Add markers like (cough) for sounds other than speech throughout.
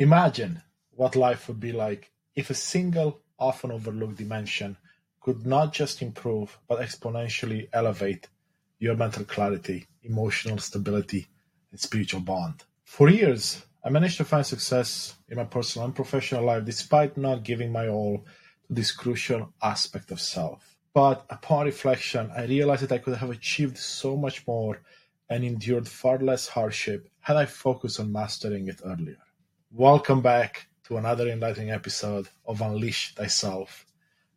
Imagine what life would be like if a single, often overlooked dimension could not just improve but exponentially elevate your mental clarity, emotional stability, and spiritual bond. For years, I managed to find success in my personal and professional life despite not giving my all to this crucial aspect of self. But upon reflection, I realized that I could have achieved so much more and endured far less hardship had I focused on mastering it earlier. Welcome back to another enlightening episode of Unleash Thyself.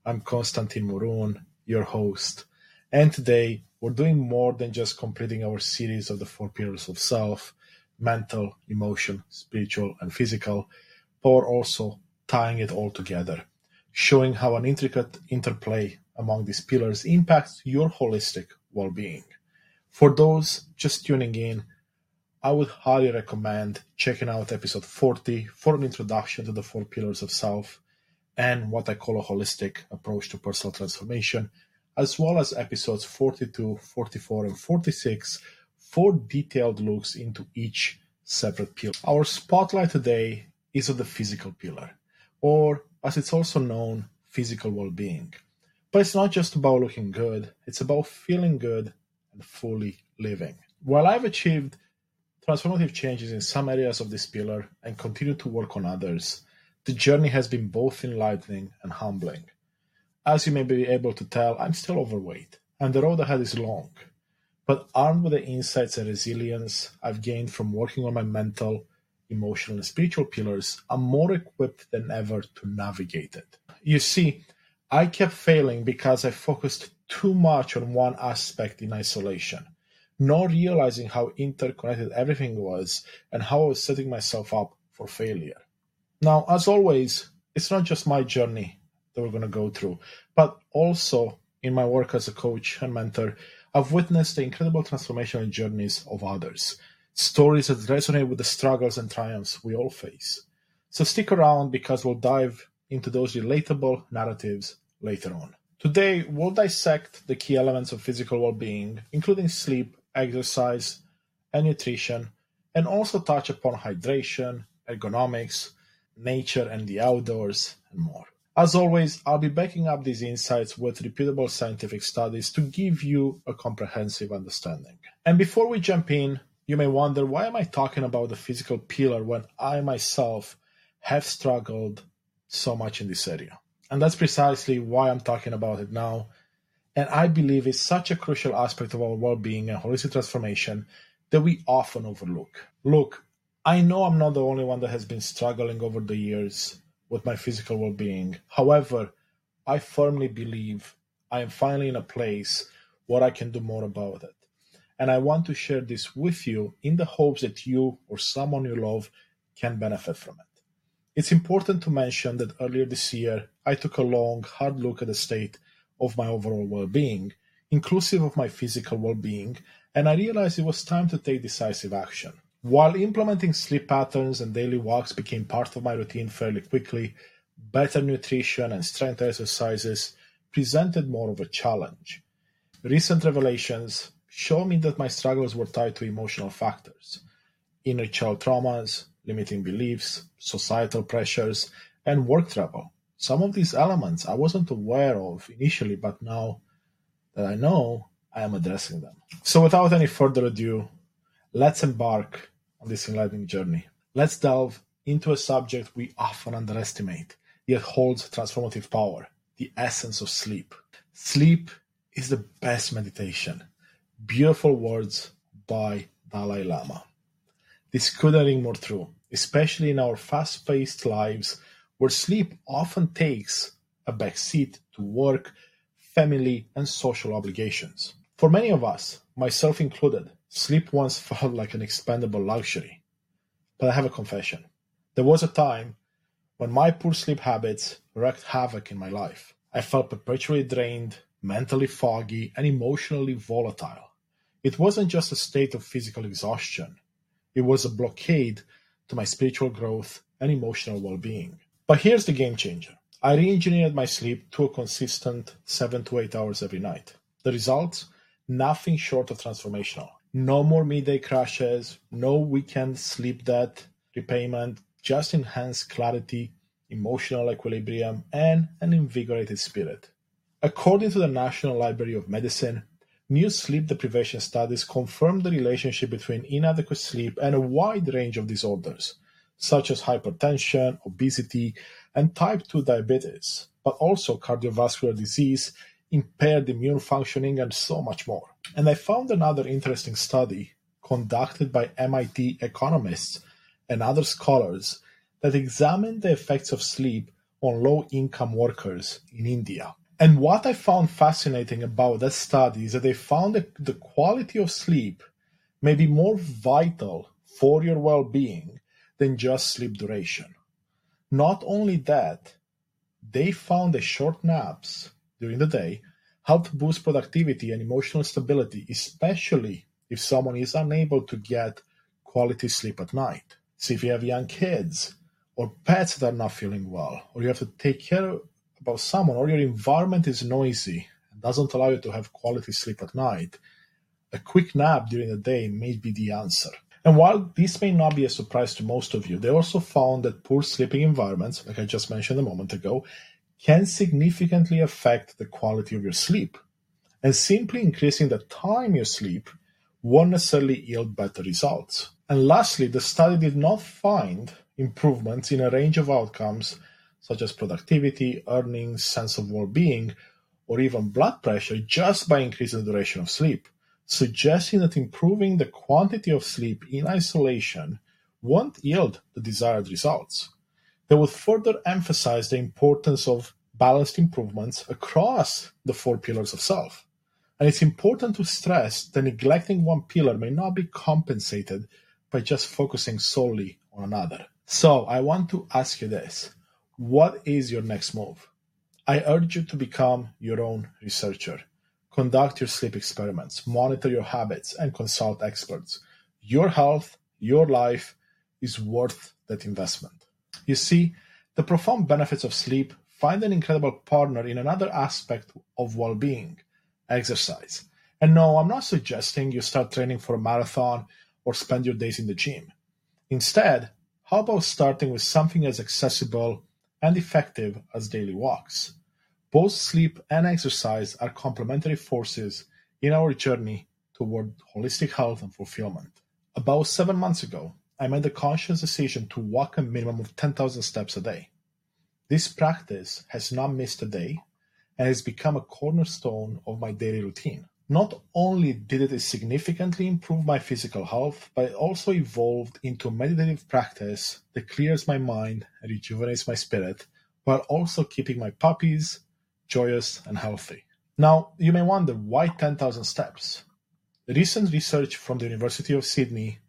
I'm Constantin Morun, your host, and today we're doing more than just completing our series of the four pillars of self mental, emotion, spiritual, and physical, but also tying it all together, showing how an intricate interplay among these pillars impacts your holistic well being. For those just tuning in, I would highly recommend checking out episode 40 for an introduction to the four pillars of self and what I call a holistic approach to personal transformation, as well as episodes 42, 44, and 46 for detailed looks into each separate pillar. Our spotlight today is on the physical pillar, or as it's also known, physical well being. But it's not just about looking good, it's about feeling good and fully living. While I've achieved transformative changes in some areas of this pillar and continue to work on others, the journey has been both enlightening and humbling. As you may be able to tell, I'm still overweight, and the road ahead is long. But armed with the insights and resilience I've gained from working on my mental, emotional, and spiritual pillars, I'm more equipped than ever to navigate it. You see, I kept failing because I focused too much on one aspect in isolation, not realizing how interconnected everything was and how I was setting myself up for failure. Now, as always, it's not just my journey that we're going to go through, but also in my work as a coach and mentor, I've witnessed the incredible transformational journeys of others, stories that resonate with the struggles and triumphs we all face. So stick around because we'll dive into those relatable narratives later on. Today, we'll dissect the key elements of physical well being, including sleep, exercise, and nutrition, and also touch upon hydration, ergonomics, nature and the outdoors, and more. As always, I'll be backing up these insights with reputable scientific studies to give you a comprehensive understanding. And before we jump in, you may wonder why am I talking about the physical pillar when I myself have struggled so much in this area? And that's precisely why I'm talking about it now. And I believe it's such a crucial aspect of our well being and holistic transformation that we often overlook. Look, I know I'm not the only one that has been struggling over the years with my physical well being. However, I firmly believe I am finally in a place where I can do more about it. And I want to share this with you in the hopes that you or someone you love can benefit from it. It's important to mention that earlier this year, I took a long, hard look at the state of my overall well being, inclusive of my physical well being, and I realized it was time to take decisive action. While implementing sleep patterns and daily walks became part of my routine fairly quickly, better nutrition and strength exercises presented more of a challenge. Recent revelations show me that my struggles were tied to emotional factors inner child traumas, limiting beliefs, societal pressures, and work travel. Some of these elements I wasn't aware of initially, but now that I know, I am addressing them. So, without any further ado, let's embark on this enlightening journey. Let's delve into a subject we often underestimate, yet holds transformative power the essence of sleep. Sleep is the best meditation. Beautiful words by Dalai Lama. This couldn't ring more true especially in our fast paced lives where sleep often takes a backseat to work, family, and social obligations. For many of us, myself included, sleep once (laughs) felt like an expendable luxury. But I have a confession. There was a time when my poor sleep habits wreaked havoc in my life. I felt perpetually drained, mentally foggy, and emotionally volatile. It wasn't just a state of physical exhaustion, it was a blockade to my spiritual growth and emotional well being. But here's the game changer I re engineered my sleep to a consistent 7 to 8 hours every night. The results? Nothing short of transformational. No more midday crashes, no weekend sleep debt repayment, just enhanced clarity, emotional equilibrium, and an invigorated spirit. According to the National Library of Medicine, new sleep deprivation studies confirm the relationship between inadequate sleep and a wide range of disorders, such as hypertension, obesity, and type 2 diabetes, but also cardiovascular disease, impaired immune functioning, and so much more. And I found another interesting study conducted by MIT economists and other scholars that examined the effects of sleep on low income workers in India. And what I found fascinating about that study is that they found that the quality of sleep may be more vital for your well being than just sleep duration. Not only that, they found that short naps during the day help boost productivity and emotional stability, especially if someone is unable to get quality sleep at night. So if you have young kids or pets that are not feeling well, or you have to take care about someone, or your environment is noisy and doesn't allow you to have quality sleep at night, a quick nap during the day may be the answer. And while this may not be a surprise to most of you, they also found that poor sleeping environments, like I just mentioned a moment ago, can significantly affect the quality of your sleep. And simply increasing the time you sleep won't necessarily yield better results. And lastly, the study did not find improvements in a range of outcomes such as productivity, earnings, sense of well being, or even blood pressure just by increasing the duration of sleep, suggesting that improving the quantity of sleep in isolation won't yield the desired results. They would further emphasize the importance of balanced improvements across the four pillars of self. And it's important to stress that neglecting one pillar may not be compensated by just focusing solely on another. So I want to ask you this. What is your next move? I urge you to become your own researcher. Conduct your sleep experiments, monitor your habits, and consult experts. Your health, your life is worth that investment. You see, the profound benefits of sleep find an incredible partner in another aspect of well being exercise. And no, I'm not suggesting you start training for a marathon or spend your days in the gym. Instead, how about starting with something as accessible and effective as daily walks? Both sleep and exercise are complementary forces in our journey toward holistic health and fulfillment. About seven months ago, I made the conscious decision to walk a minimum of 10,000 steps a day. This practice has not missed a day and has become a cornerstone of my daily routine. Not only did it significantly improve my physical health, but it also evolved into a meditative practice that clears my mind and rejuvenates my spirit, while also keeping my puppies joyous and healthy. Now, you may wonder why 10,000 steps? Recent research from the University of Sydney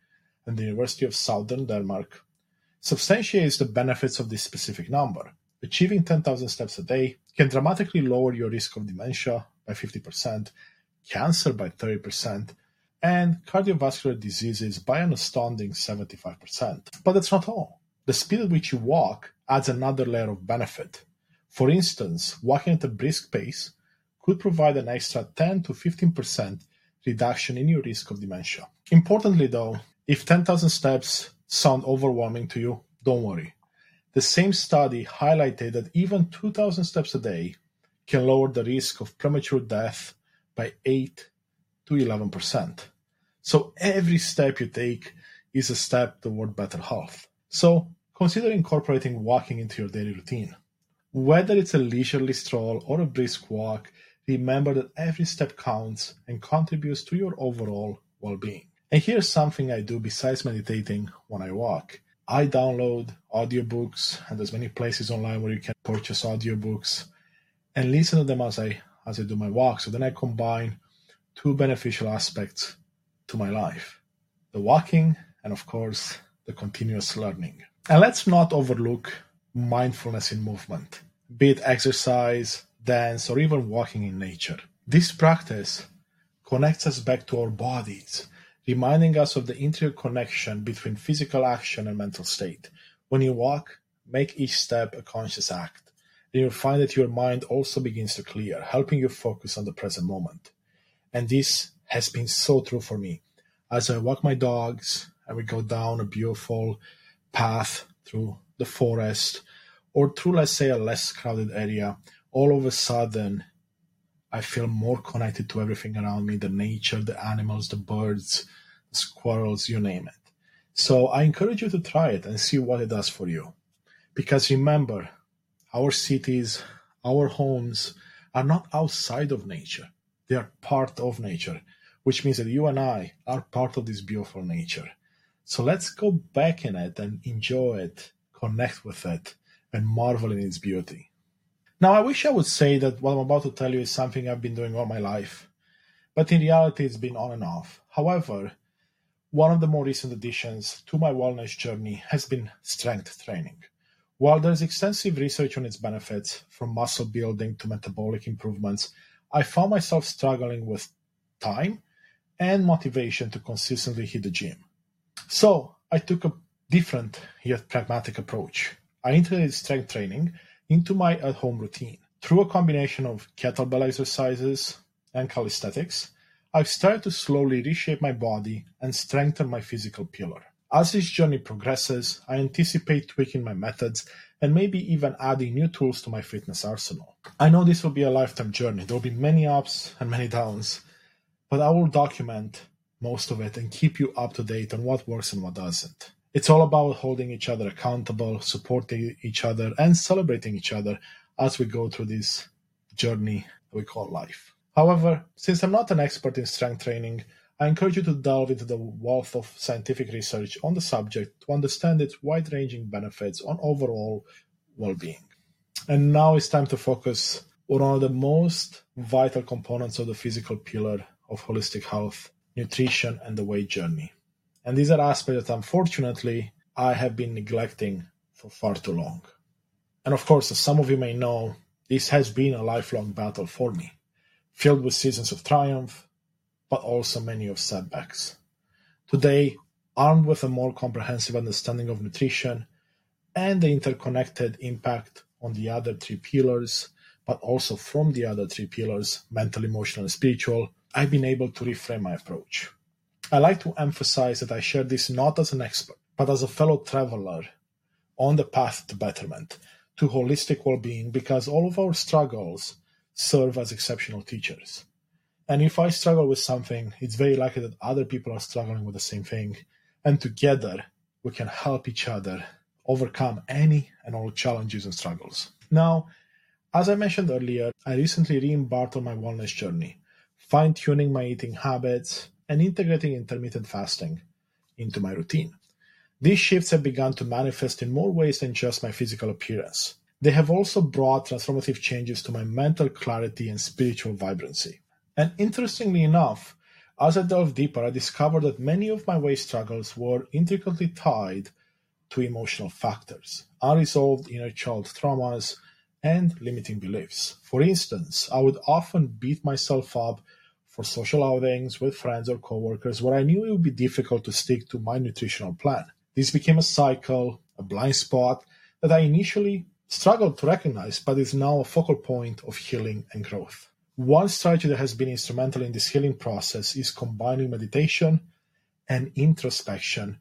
and the University of Southern Denmark substantiates the benefits of this specific number. Achieving 10,000 steps a day can dramatically lower your risk of dementia by 50%, cancer by 30%, and cardiovascular diseases by an astounding 75%. But that's not all. The speed at which you walk adds another layer of benefit. For instance, walking at a brisk pace could provide an extra 10 to 15% reduction in your risk of dementia. Importantly, though, if 10,000 steps sound overwhelming to you, don't worry. The same study highlighted that even 2,000 steps a day can lower the risk of premature death by 8 to 11%. So every step you take is a step toward better health. So consider incorporating walking into your daily routine. Whether it's a leisurely stroll or a brisk walk, remember that every step counts and contributes to your overall well being. And here's something I do besides meditating when I walk. I download audiobooks, and there's many places online where you can purchase audiobooks and listen to them as I as I do my walk. So then I combine two beneficial aspects to my life the walking, and of course, the continuous learning. And let's not overlook mindfulness in movement, be it exercise, dance, or even walking in nature. This practice connects us back to our bodies, reminding us of the interconnection between physical action and mental state. When you walk, make each step a conscious act then you'll find that your mind also begins to clear, helping you focus on the present moment. And this has been so true for me. As I walk my dogs and we go down a beautiful path through the forest or through, let's say, a less crowded area, all of a sudden I feel more connected to everything around me the nature, the animals, the birds, the squirrels, you name it. So I encourage you to try it and see what it does for you. Because remember, our cities, our homes are not outside of nature, they are part of nature, which means that you and I are part of this beautiful nature. So let's go back in it and enjoy it, connect with it, and marvel in its beauty. Now, I wish I would say that what I'm about to tell you is something I've been doing all my life, but in reality, it's been on and off. However, one of the more recent additions to my wellness journey has been strength training. While there's extensive research on its benefits, from muscle building to metabolic improvements, I found myself struggling with time and motivation to consistently hit the gym. So I took a different yet pragmatic approach. I integrated strength training into my at home routine. Through a combination of kettlebell exercises and calisthenics, I've started to slowly reshape my body and strengthen my physical pillar. As this journey progresses, I anticipate tweaking my methods and maybe even adding new tools to my fitness arsenal. I know this will be a lifetime journey. There will be many ups and many downs, but I will document most of it and keep you up to date on what works and what doesn't. It's all about holding each other accountable, supporting each other, and celebrating each other as we go through this journey we call life. However, since I'm not an expert in strength training, I encourage you to delve into the wealth of scientific research on the subject to understand its wide ranging benefits on overall well being. And now it's time to focus on one of the most vital components of the physical pillar of holistic health nutrition and the weight journey. And these are aspects that unfortunately I have been neglecting for far too long. And of course, as some of you may know, this has been a lifelong battle for me, filled with seasons of triumph, but also many of setbacks. Today, armed with a more comprehensive understanding of nutrition and the interconnected impact on the other three pillars, but also from the other three pillars mental, emotional, and spiritual I've been able to reframe my approach. I like to emphasize that I share this not as an expert, but as a fellow traveler on the path to betterment, to holistic well being, because all of our struggles serve as exceptional teachers. And if I struggle with something, it's very likely that other people are struggling with the same thing. And together, we can help each other overcome any and all challenges and struggles. Now, as I mentioned earlier, I recently re embarked on my wellness journey, fine tuning my eating habits, and integrating intermittent fasting into my routine. These shifts have begun to manifest in more ways than just my physical appearance. They have also brought transformative changes to my mental clarity and spiritual vibrancy. And interestingly enough, as I delved deeper, I discovered that many of my weight struggles were intricately tied to emotional factors, unresolved inner child traumas, and limiting beliefs. For instance, I would often beat myself up for social outings with friends or coworkers where I knew it would be difficult to stick to my nutritional plan. This became a cycle, a blind spot that I initially struggled to recognize, but is now a focal point of healing and growth. One strategy that has been instrumental in this healing process is combining meditation and introspection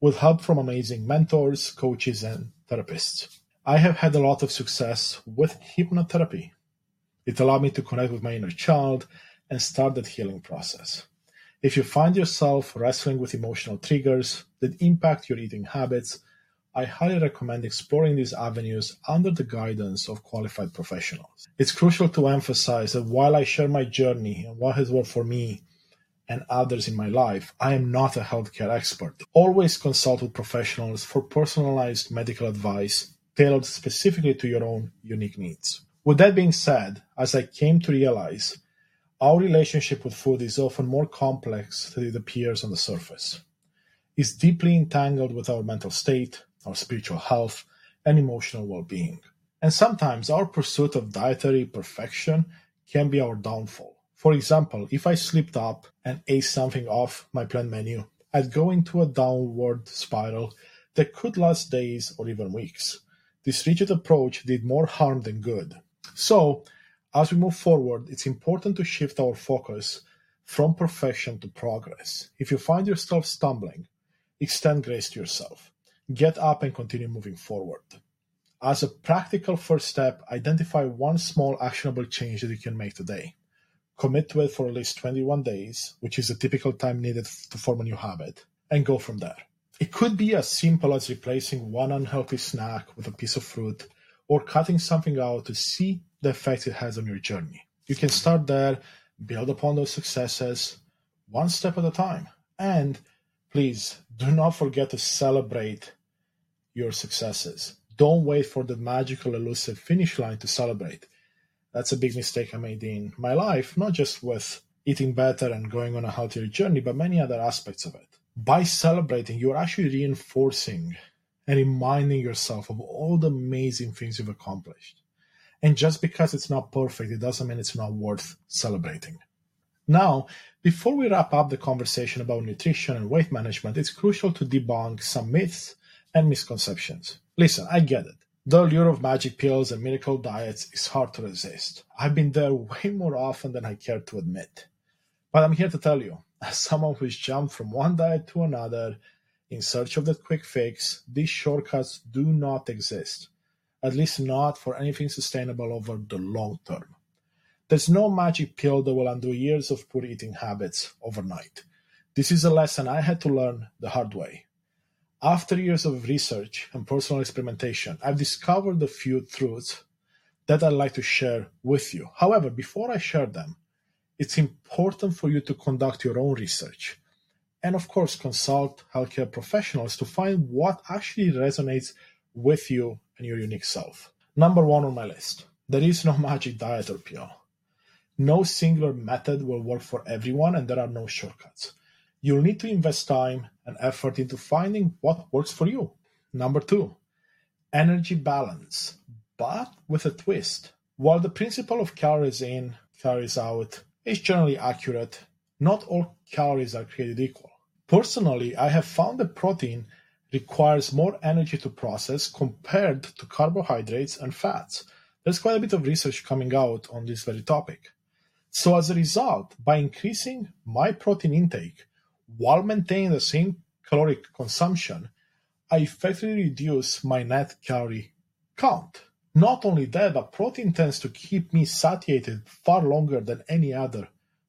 with help from amazing mentors, coaches, and therapists. I have had a lot of success with hypnotherapy. It allowed me to connect with my inner child and start that healing process. If you find yourself wrestling with emotional triggers that impact your eating habits, I highly recommend exploring these avenues under the guidance of qualified professionals. It's crucial to emphasize that while I share my journey and what has worked for me and others in my life, I am not a healthcare expert. Always consult with professionals for personalized medical advice tailored specifically to your own unique needs. With that being said, as I came to realize, our relationship with food is often more complex than it appears on the surface. It's deeply entangled with our mental state, our spiritual health, and emotional well being. And sometimes our pursuit of dietary perfection can be our downfall. For example, if I slipped up and ate something off my planned menu, I'd go into a downward spiral that could last days or even weeks. This rigid approach did more harm than good. So, as we move forward, it's important to shift our focus from perfection to progress. If you find yourself stumbling, extend grace to yourself. get up and continue moving forward. As a practical first step, identify one small actionable change that you can make today. Commit to it for at least 21 days, which is the typical time needed to form a new habit, and go from there. It could be as simple as replacing one unhealthy snack with a piece of fruit or cutting something out to see the effect it has on your journey. You can start there, build upon those successes one step at a time, and please do not forget to celebrate your successes. Don't wait for the magical, elusive finish line to celebrate. That's a big mistake I made in my life, not just with eating better and going on a healthier journey, but many other aspects of it. By celebrating, you're actually reinforcing and reminding yourself of all the amazing things you've accomplished. And just because it's not perfect, it doesn't mean it's not worth celebrating. Now, before we wrap up the conversation about nutrition and weight management, it's crucial to debunk some myths and misconceptions. Listen, I get it. The allure of magic pills and miracle diets is hard to resist. I've been there way more often than I care to admit. But I'm here to tell you, as someone who's jumped from one diet to another in search of that quick fix, these shortcuts do not exist, at least not for anything sustainable over the long term. There's no magic pill that will undo years of poor eating habits overnight. This is a lesson I had to learn the hard way. After years of research and personal experimentation, I've discovered a few truths that I'd like to share with you. However, before I share them, it's important for you to conduct your own research and, of course, consult healthcare professionals to find what actually resonates with you and your unique self. Number one on my list there is no magic diet or pill. No singular method will work for everyone, and there are no shortcuts. You'll need to invest time and effort into finding what works for you. Number two, energy balance, but with a twist. While the principle of calories in, calories out is generally accurate, not all calories are created equal. Personally, I have found that protein requires more energy to process compared to carbohydrates and fats. There's quite a bit of research coming out on this very topic. So, as a result, by increasing my protein intake while maintaining the same caloric consumption, I effectively reduce my net calorie count. Not only that, but protein tends to keep me satiated far longer than any other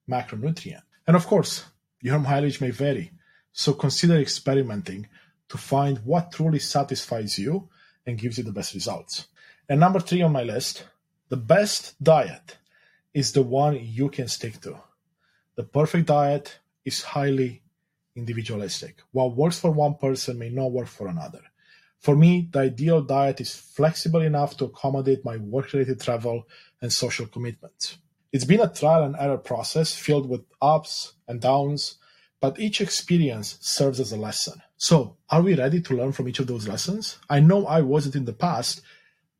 macronutrient. And of course, your mileage may vary, so consider experimenting to find what truly satisfies you and gives you the best results. And number three on my list, the best diet is the one you can stick to. The perfect diet is highly individualistic. What works for one person may not work for another. For me, the ideal diet is flexible enough to accommodate my work related travel and social commitments. It's been a trial and error process filled with ups and downs, but each experience serves as a lesson. So, are we ready to learn from each of those lessons? I know I wasn't in the past,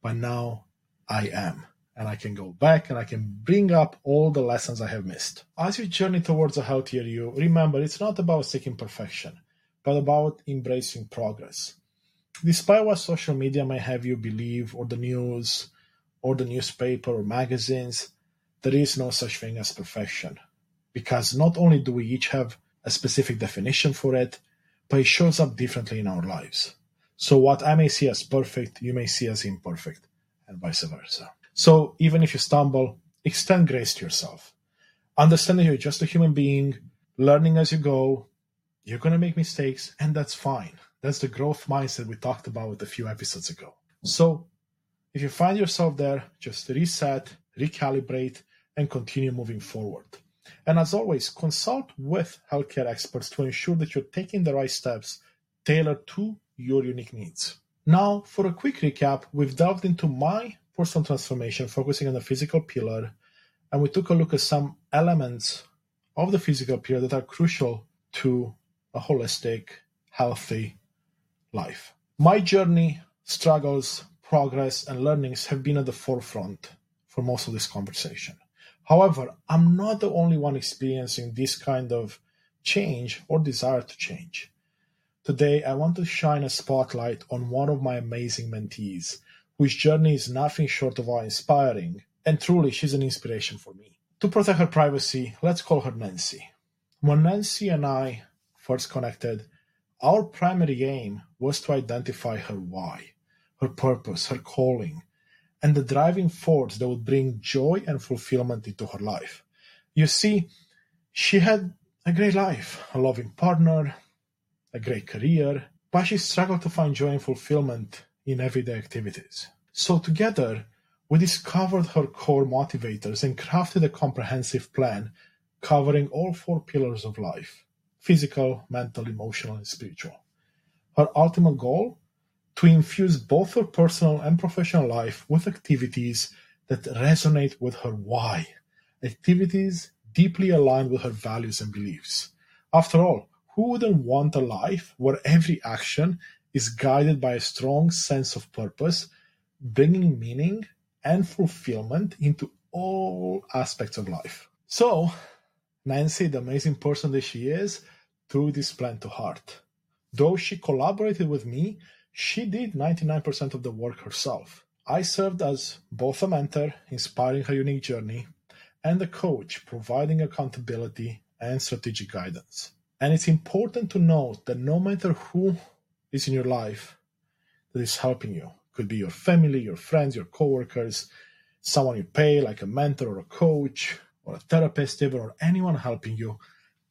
but now I am and I can go back and I can bring up all the lessons I have missed. As you journey towards a healthier you, remember it's not about seeking perfection, but about embracing progress. Despite what social media may have you believe, or the news, or the newspaper, or magazines, there is no such thing as perfection. Because not only do we each have a specific definition for it, but it shows up differently in our lives. So what I may see as perfect, you may see as imperfect, and vice versa. So even if you stumble, extend grace to yourself. Understand that you're just a human being, learning as you go. You're going to make mistakes, and that's fine. That's the growth mindset we talked about a few episodes ago. So if you find yourself there, just reset, recalibrate, and continue moving forward. And as always, consult with healthcare experts to ensure that you're taking the right steps tailored to your unique needs. Now, for a quick recap, we've delved into my personal transformation, focusing on the physical pillar, and we took a look at some elements of the physical pillar that are crucial to a holistic, healthy life. My journey, struggles, progress, and learnings have been at the forefront for most of this conversation. However, I'm not the only one experiencing this kind of change or desire to change. Today, I want to shine a spotlight on one of my amazing mentees whose journey is nothing short of awe-inspiring, and truly she's an inspiration for me. To protect her privacy, let's call her Nancy. When Nancy and I first connected, Our primary aim was to identify her why, her purpose, her calling, and the driving force that would bring joy and fulfillment into her life. You see, she had a great life, a loving partner, a great career, but she struggled to find joy and fulfillment in everyday activities. So together, we discovered her core motivators and crafted a comprehensive plan covering all four pillars of life physical, mental, emotional, and spiritual. Her ultimate goal? To infuse both her personal and professional life with activities that resonate with her why, activities deeply aligned with her values and beliefs. After all, who wouldn't want a life where every action is guided by a strong sense of purpose, bringing meaning and fulfillment into all aspects of life? So, Nancy, the amazing person that she is, took this plan to heart. Though she collaborated with me, she did 99% of the work herself. I served as both a mentor, inspiring her unique journey, and a coach, providing accountability and strategic guidance. And it's important to note that no matter who is in your life that is helping you, could be your family, your friends, your coworkers, someone you pay like a mentor or a coach or a therapist even or anyone helping you,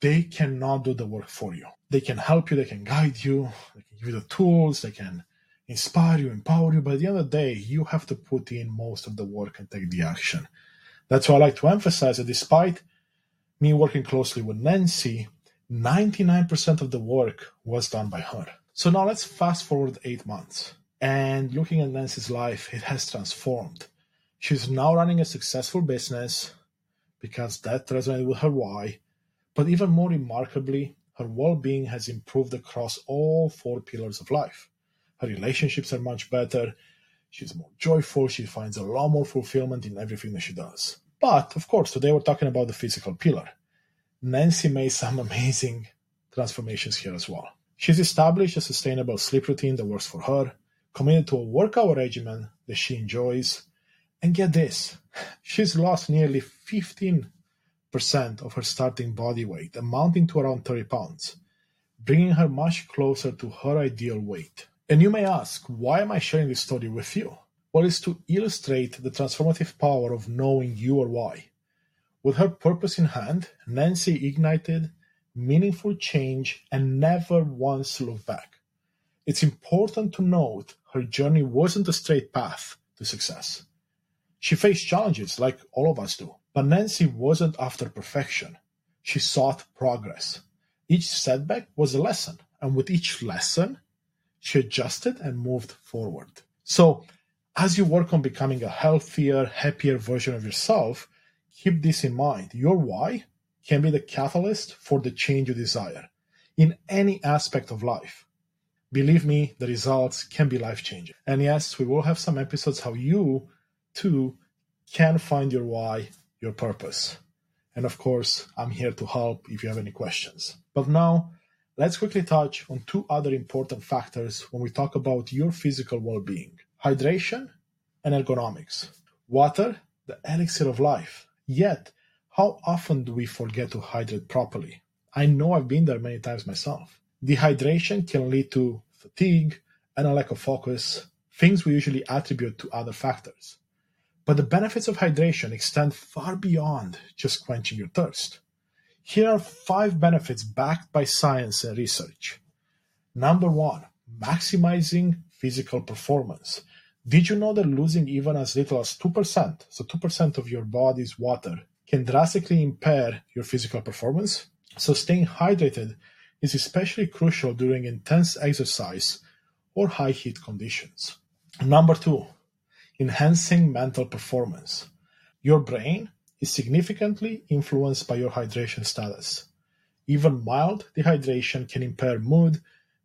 they cannot do the work for you. They can help you, they can guide you, they can give you the tools, they can inspire you, empower you, but at the end of the day, you have to put in most of the work and take the action. That's why I like to emphasize that despite me working closely with Nancy, 99% of the work was done by her. So now let's fast forward eight months. And looking at Nancy's life, it has transformed. She's now running a successful business because that resonated with her why. But even more remarkably, her well being has improved across all four pillars of life. Her relationships are much better. She's more joyful. She finds a lot more fulfillment in everything that she does. But, of course, today we're talking about the physical pillar. Nancy made some (laughs) amazing transformations here as well. She's established a sustainable sleep routine that works for her, committed to a workout regimen that she enjoys, and get this, (laughs) she's lost nearly 15% of her starting body weight, amounting to around 30 pounds, bringing her much closer to her ideal weight. And you may ask, why am I sharing this story with you? Well, it's to illustrate the transformative power of knowing your why. With her purpose in hand, Nancy ignited meaningful change and never once looked back. It's important to note her journey wasn't a straight path to success. She faced challenges like all of us do, but Nancy wasn't after perfection. She sought progress. Each setback was a lesson, and with each lesson, she adjusted and moved forward. So, as you work on becoming a healthier, happier version of yourself, keep this in mind. Your why can be the catalyst for the change you desire in any aspect of life. Believe me, the results can be life changing. And yes, we will have some episodes how you too can find your why, your purpose. And of course, I'm here to help if you have any questions. But now, let's quickly touch on two other important factors when we talk about your physical well being hydration and ergonomics. Water, the elixir of life. Yet, how often do we forget to hydrate properly? I know I've been there many times myself. Dehydration can lead to fatigue and a lack of focus, things we usually attribute to other factors. But the benefits of hydration extend far beyond just quenching your thirst. Here are five benefits backed by science and research. Number one, maximizing physical performance. Did you know that losing even as little as 2%, so 2% of your body's water, can drastically impair your physical performance? So staying hydrated is especially crucial during intense exercise or high heat conditions. Number two, enhancing mental performance. Your brain is significantly influenced by your hydration status. Even mild dehydration can impair mood,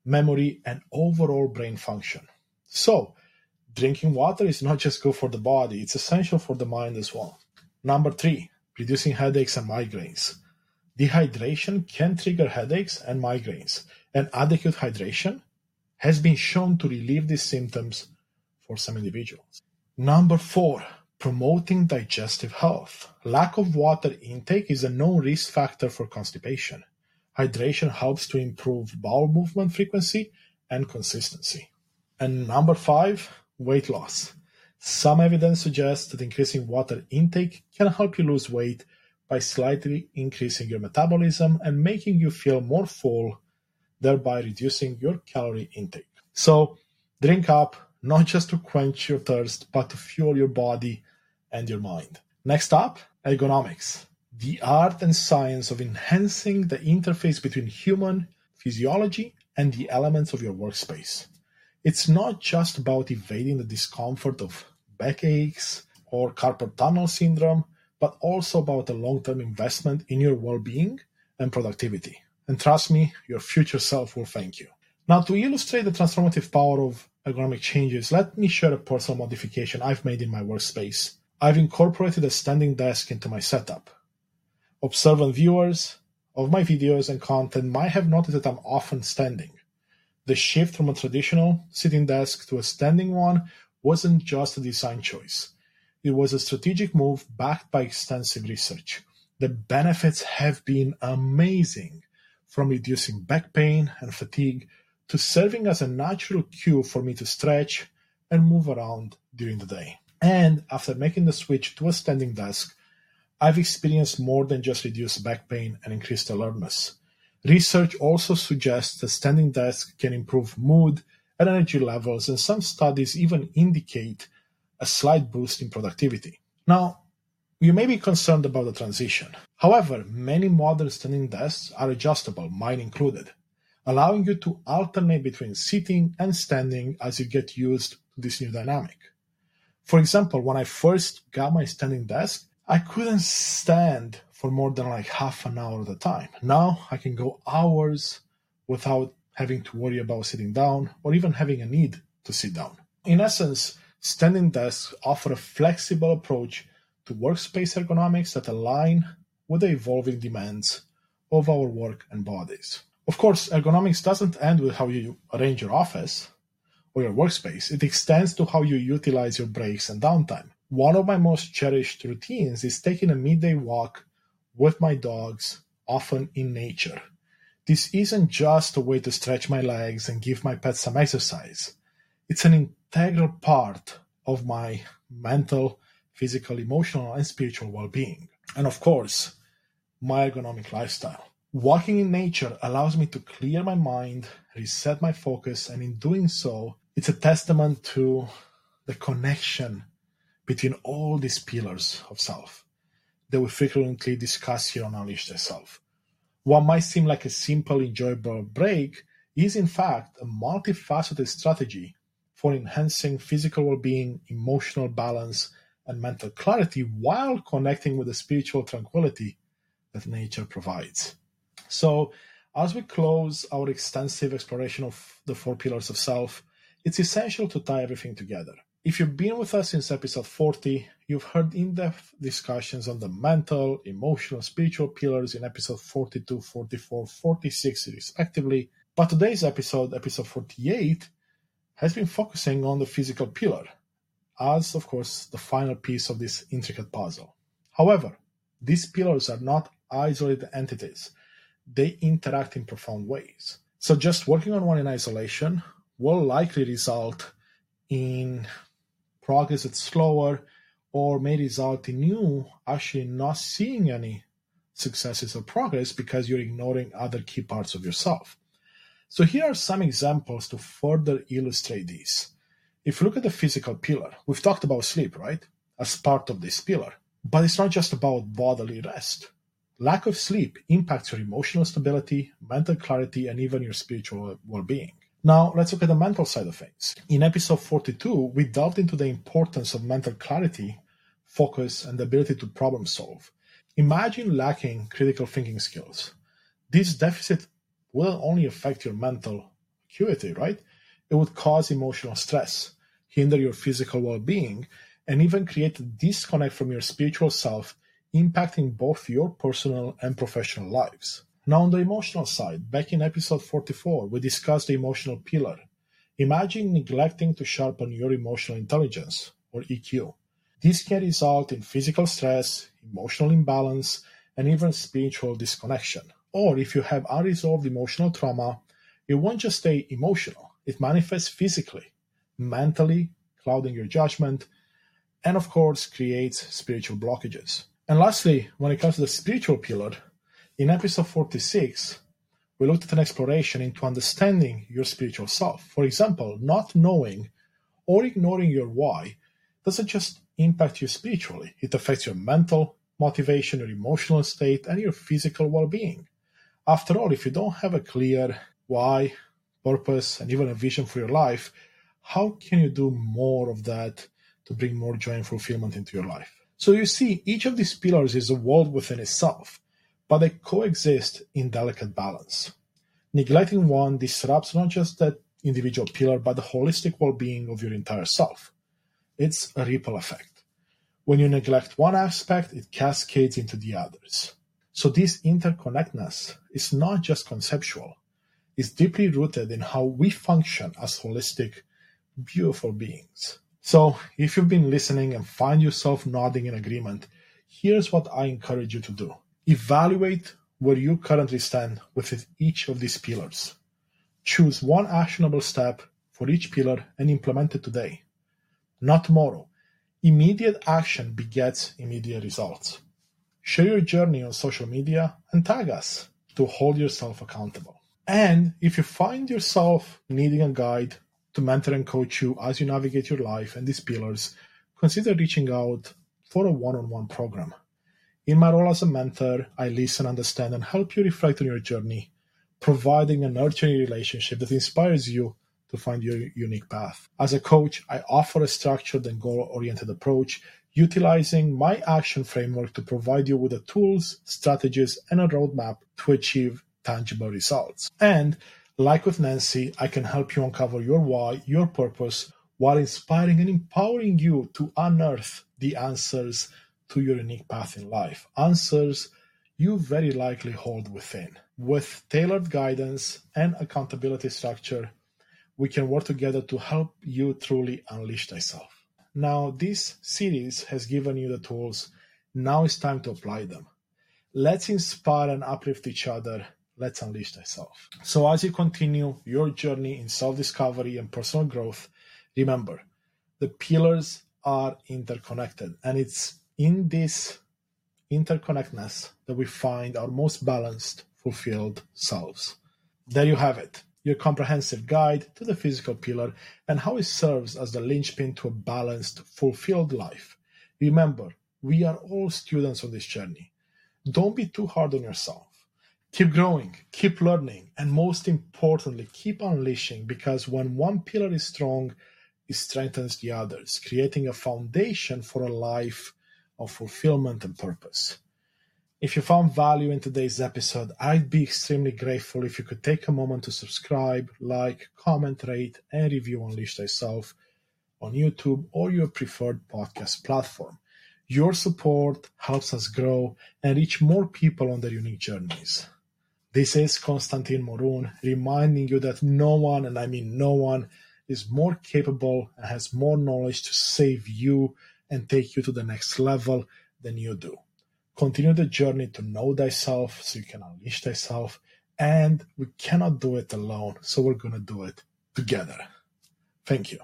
memory, and overall brain function. So, drinking water is not just good for the body, it's essential for the mind as well. Number three, reducing headaches and migraines. Dehydration can trigger headaches and migraines, and adequate hydration has been shown to relieve these symptoms for some individuals. Number four, promoting digestive health. Lack of water intake is a known risk factor for constipation. Hydration helps to improve bowel movement frequency and consistency. And number five, weight loss. Some evidence suggests that increasing water intake can help you lose weight by slightly increasing your metabolism and making you feel more full, thereby reducing your calorie intake. So, drink up, not just to quench your thirst, but to fuel your body and your mind. Next up, ergonomics, the art and science of enhancing the interface between human physiology and the elements of your workspace. It's not just about evading the discomfort of backaches or carpal tunnel syndrome, but also about a long term investment in your well being and productivity. And trust me, your future self will thank you. Now, to illustrate the transformative power of ergonomic changes, let me share a personal modification I've made in my workspace. I've incorporated a standing desk into my setup. Observant viewers of my videos and content might have noticed that I'm often standing. The shift from a traditional sitting desk to a standing one wasn't just a design choice. It was a strategic move backed by extensive research. The benefits have been amazing, from reducing back pain and fatigue to serving as a natural cue for me to stretch and move around during the day. And after making the switch to a standing desk, I've experienced more than just reduced back pain and increased alertness. Research also suggests that standing desk can improve mood and energy levels, and some studies even indicate a slight boost in productivity. Now, you may be concerned about the transition. However, many modern standing desks are adjustable, mine included, allowing you to alternate between sitting and standing as you get used to this new dynamic. For example, when I first got my standing desk, I couldn't stand for more than like half an hour at a time. Now I can go hours without having to worry about sitting down or even having a need to sit down. In essence, standing desks offer a flexible approach to workspace ergonomics that align with the evolving demands of our work and bodies. Of course, ergonomics doesn't end with how you arrange your office or your workspace, it extends to how you utilize your breaks and downtime. One of my most cherished routines is taking a midday walk with my dogs, often in nature. This isn't just a way to stretch my legs and give my pet some exercise. It's an integral part of my mental, physical, emotional, and spiritual well being. And of course, my ergonomic lifestyle. Walking in nature allows me to clear my mind, reset my focus, and in doing so, it's a testament to the connection between all these pillars of self that we frequently discuss here on Unleash Self. What might seem like a simple, enjoyable break is, in fact, a multifaceted strategy for enhancing physical well being, emotional balance, and mental clarity while connecting with the spiritual tranquility that nature provides. So, as we close our extensive exploration of the four pillars of self, it's essential to tie everything together. If you've been with us since episode 40, you've heard in depth discussions on the mental, emotional, spiritual pillars in episode 42, 44, 46, respectively. But today's episode, episode 48, has been focusing on the physical pillar, as, of course, the final piece of this intricate puzzle. However, these pillars are not isolated entities, they interact in profound ways. So, just working on one in isolation will likely result in progress that's slower or may result in you actually not seeing any successes or progress because you're ignoring other key parts of yourself. So here are some examples to further illustrate this. If you look at the physical pillar, we've talked about sleep, right? As part of this pillar. But it's not just about bodily rest. Lack of sleep impacts your emotional stability, mental clarity, and even your spiritual well being. Now, let's look at the mental side of things. In episode 42, we delved into the importance of mental clarity, focus, and the ability to problem solve. Imagine lacking critical thinking skills. This deficit will only affect your mental acuity, right? It would cause emotional stress, hinder your physical well being, and even create a disconnect from your spiritual self, impacting both your personal and professional lives. Now, on the emotional side, back in episode 44, we discussed the emotional pillar. Imagine neglecting to sharpen your emotional intelligence, or EQ. This can result in physical stress, emotional imbalance, and even spiritual disconnection. Or if you have unresolved emotional trauma, it won't just stay emotional, it manifests physically, mentally, clouding your judgment, and of course creates spiritual blockages. And lastly, when it comes to the spiritual pillar, in episode 46, we looked at an exploration into understanding your spiritual self. For example, not knowing or ignoring your why doesn't just impact you spiritually, it affects your mental motivation, your emotional state, and your physical well being. After all, if you don't have a clear why, purpose, and even a vision for your life, how can you do more of that to bring more joy and fulfillment into your life? So you see, each of these pillars is a world within itself, but they coexist in delicate balance. Neglecting one disrupts not just that individual pillar, but the holistic well being of your entire self. It's a ripple effect. When you neglect one aspect, it cascades into the others. So this interconnectedness is not just conceptual, it's deeply rooted in how we function as holistic, beautiful beings. So, if you've been listening and find yourself nodding in agreement, here's what I encourage you to do evaluate where you currently stand with each of these pillars. Choose one actionable step for each pillar and implement it today, not tomorrow. Immediate action begets immediate results. Share your journey on social media and tag us to hold yourself accountable. And if you find yourself needing a guide to mentor and coach you as you navigate your life and these pillars, consider reaching out for a one on one program. In my role as a mentor, I listen, understand, and help you reflect on your journey, providing a nurturing relationship that inspires you to find your unique path. As a coach, I offer a structured and goal oriented approach, utilizing my action framework to provide you with the tools, strategies, and a roadmap to achieve tangible results. And like with Nancy, I can help you uncover your why, your purpose, while inspiring and empowering you to unearth the answers to your unique path in life. Answers you very likely hold within. With tailored guidance and accountability structure, we can work together to help you truly unleash thyself. Now, this series has given you the tools. Now it's time to apply them. Let's inspire and uplift each other let's unleash thyself. So, as you continue your journey in self discovery and personal growth, remember the pillars are interconnected, and it's in this interconnectedness that we find our most balanced, fulfilled selves. There you have it, your comprehensive guide to the physical pillar and how it serves as the linchpin to a balanced, fulfilled life. Remember, we are all students on this journey. Don't be too hard on yourself keep growing, keep learning, and most importantly, keep unleashing because when one pillar is strong, it strengthens the others, creating a foundation for a life of fulfillment and purpose. If you found value in today's episode, I'd be extremely grateful if you could take a moment to subscribe, like, comment, rate, and review Unleash Thyself on YouTube or your preferred podcast platform. Your support helps us grow and reach more people on their unique journeys. This is Constantin Morun reminding you that no one, and I mean no one, is more capable and has more knowledge to save you and take you to the next level than you do. Continue the journey to know thyself so you can unleash thyself, and we cannot do it alone, so we're going to do it together. Thank you.